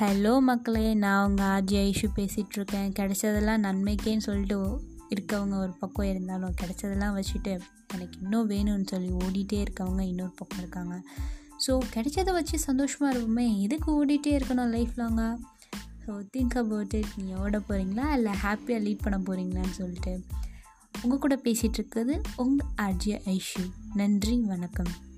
Hello மக்களே நான் உங்கள் ஆர்ஜி ஐஷு பேசிகிட்ருக்கேன் கிடைச்சதெல்லாம் நன்மைக்கேன்னு சொல்லிட்டு இருக்கவங்க ஒரு பக்கம் இருந்தாலும் கிடைச்சதெல்லாம் வச்சுட்டு எனக்கு இன்னும் வேணும்னு சொல்லி ஓடிட்டே இருக்கவங்க இன்னொரு பக்கம் இருக்காங்க. ஸோ கிடைச்சதை வச்சு சந்தோஷமாக இருப்போமே எதுக்கு ஓடிட்டே இருக்கணும் லைஃப் லாங்காக ஸோ திங்க் அபவுட் இட் நீ ஓட போகிறீங்களா இல்லை ஹாப்பியாக லீட் பண்ண போகிறீங்களான்னு சொல்லிட்டு உங்கள் கூட பேசிகிட்டு உங்கள் ஆர்ஜி ஐஷு. நன்றி வணக்கம்.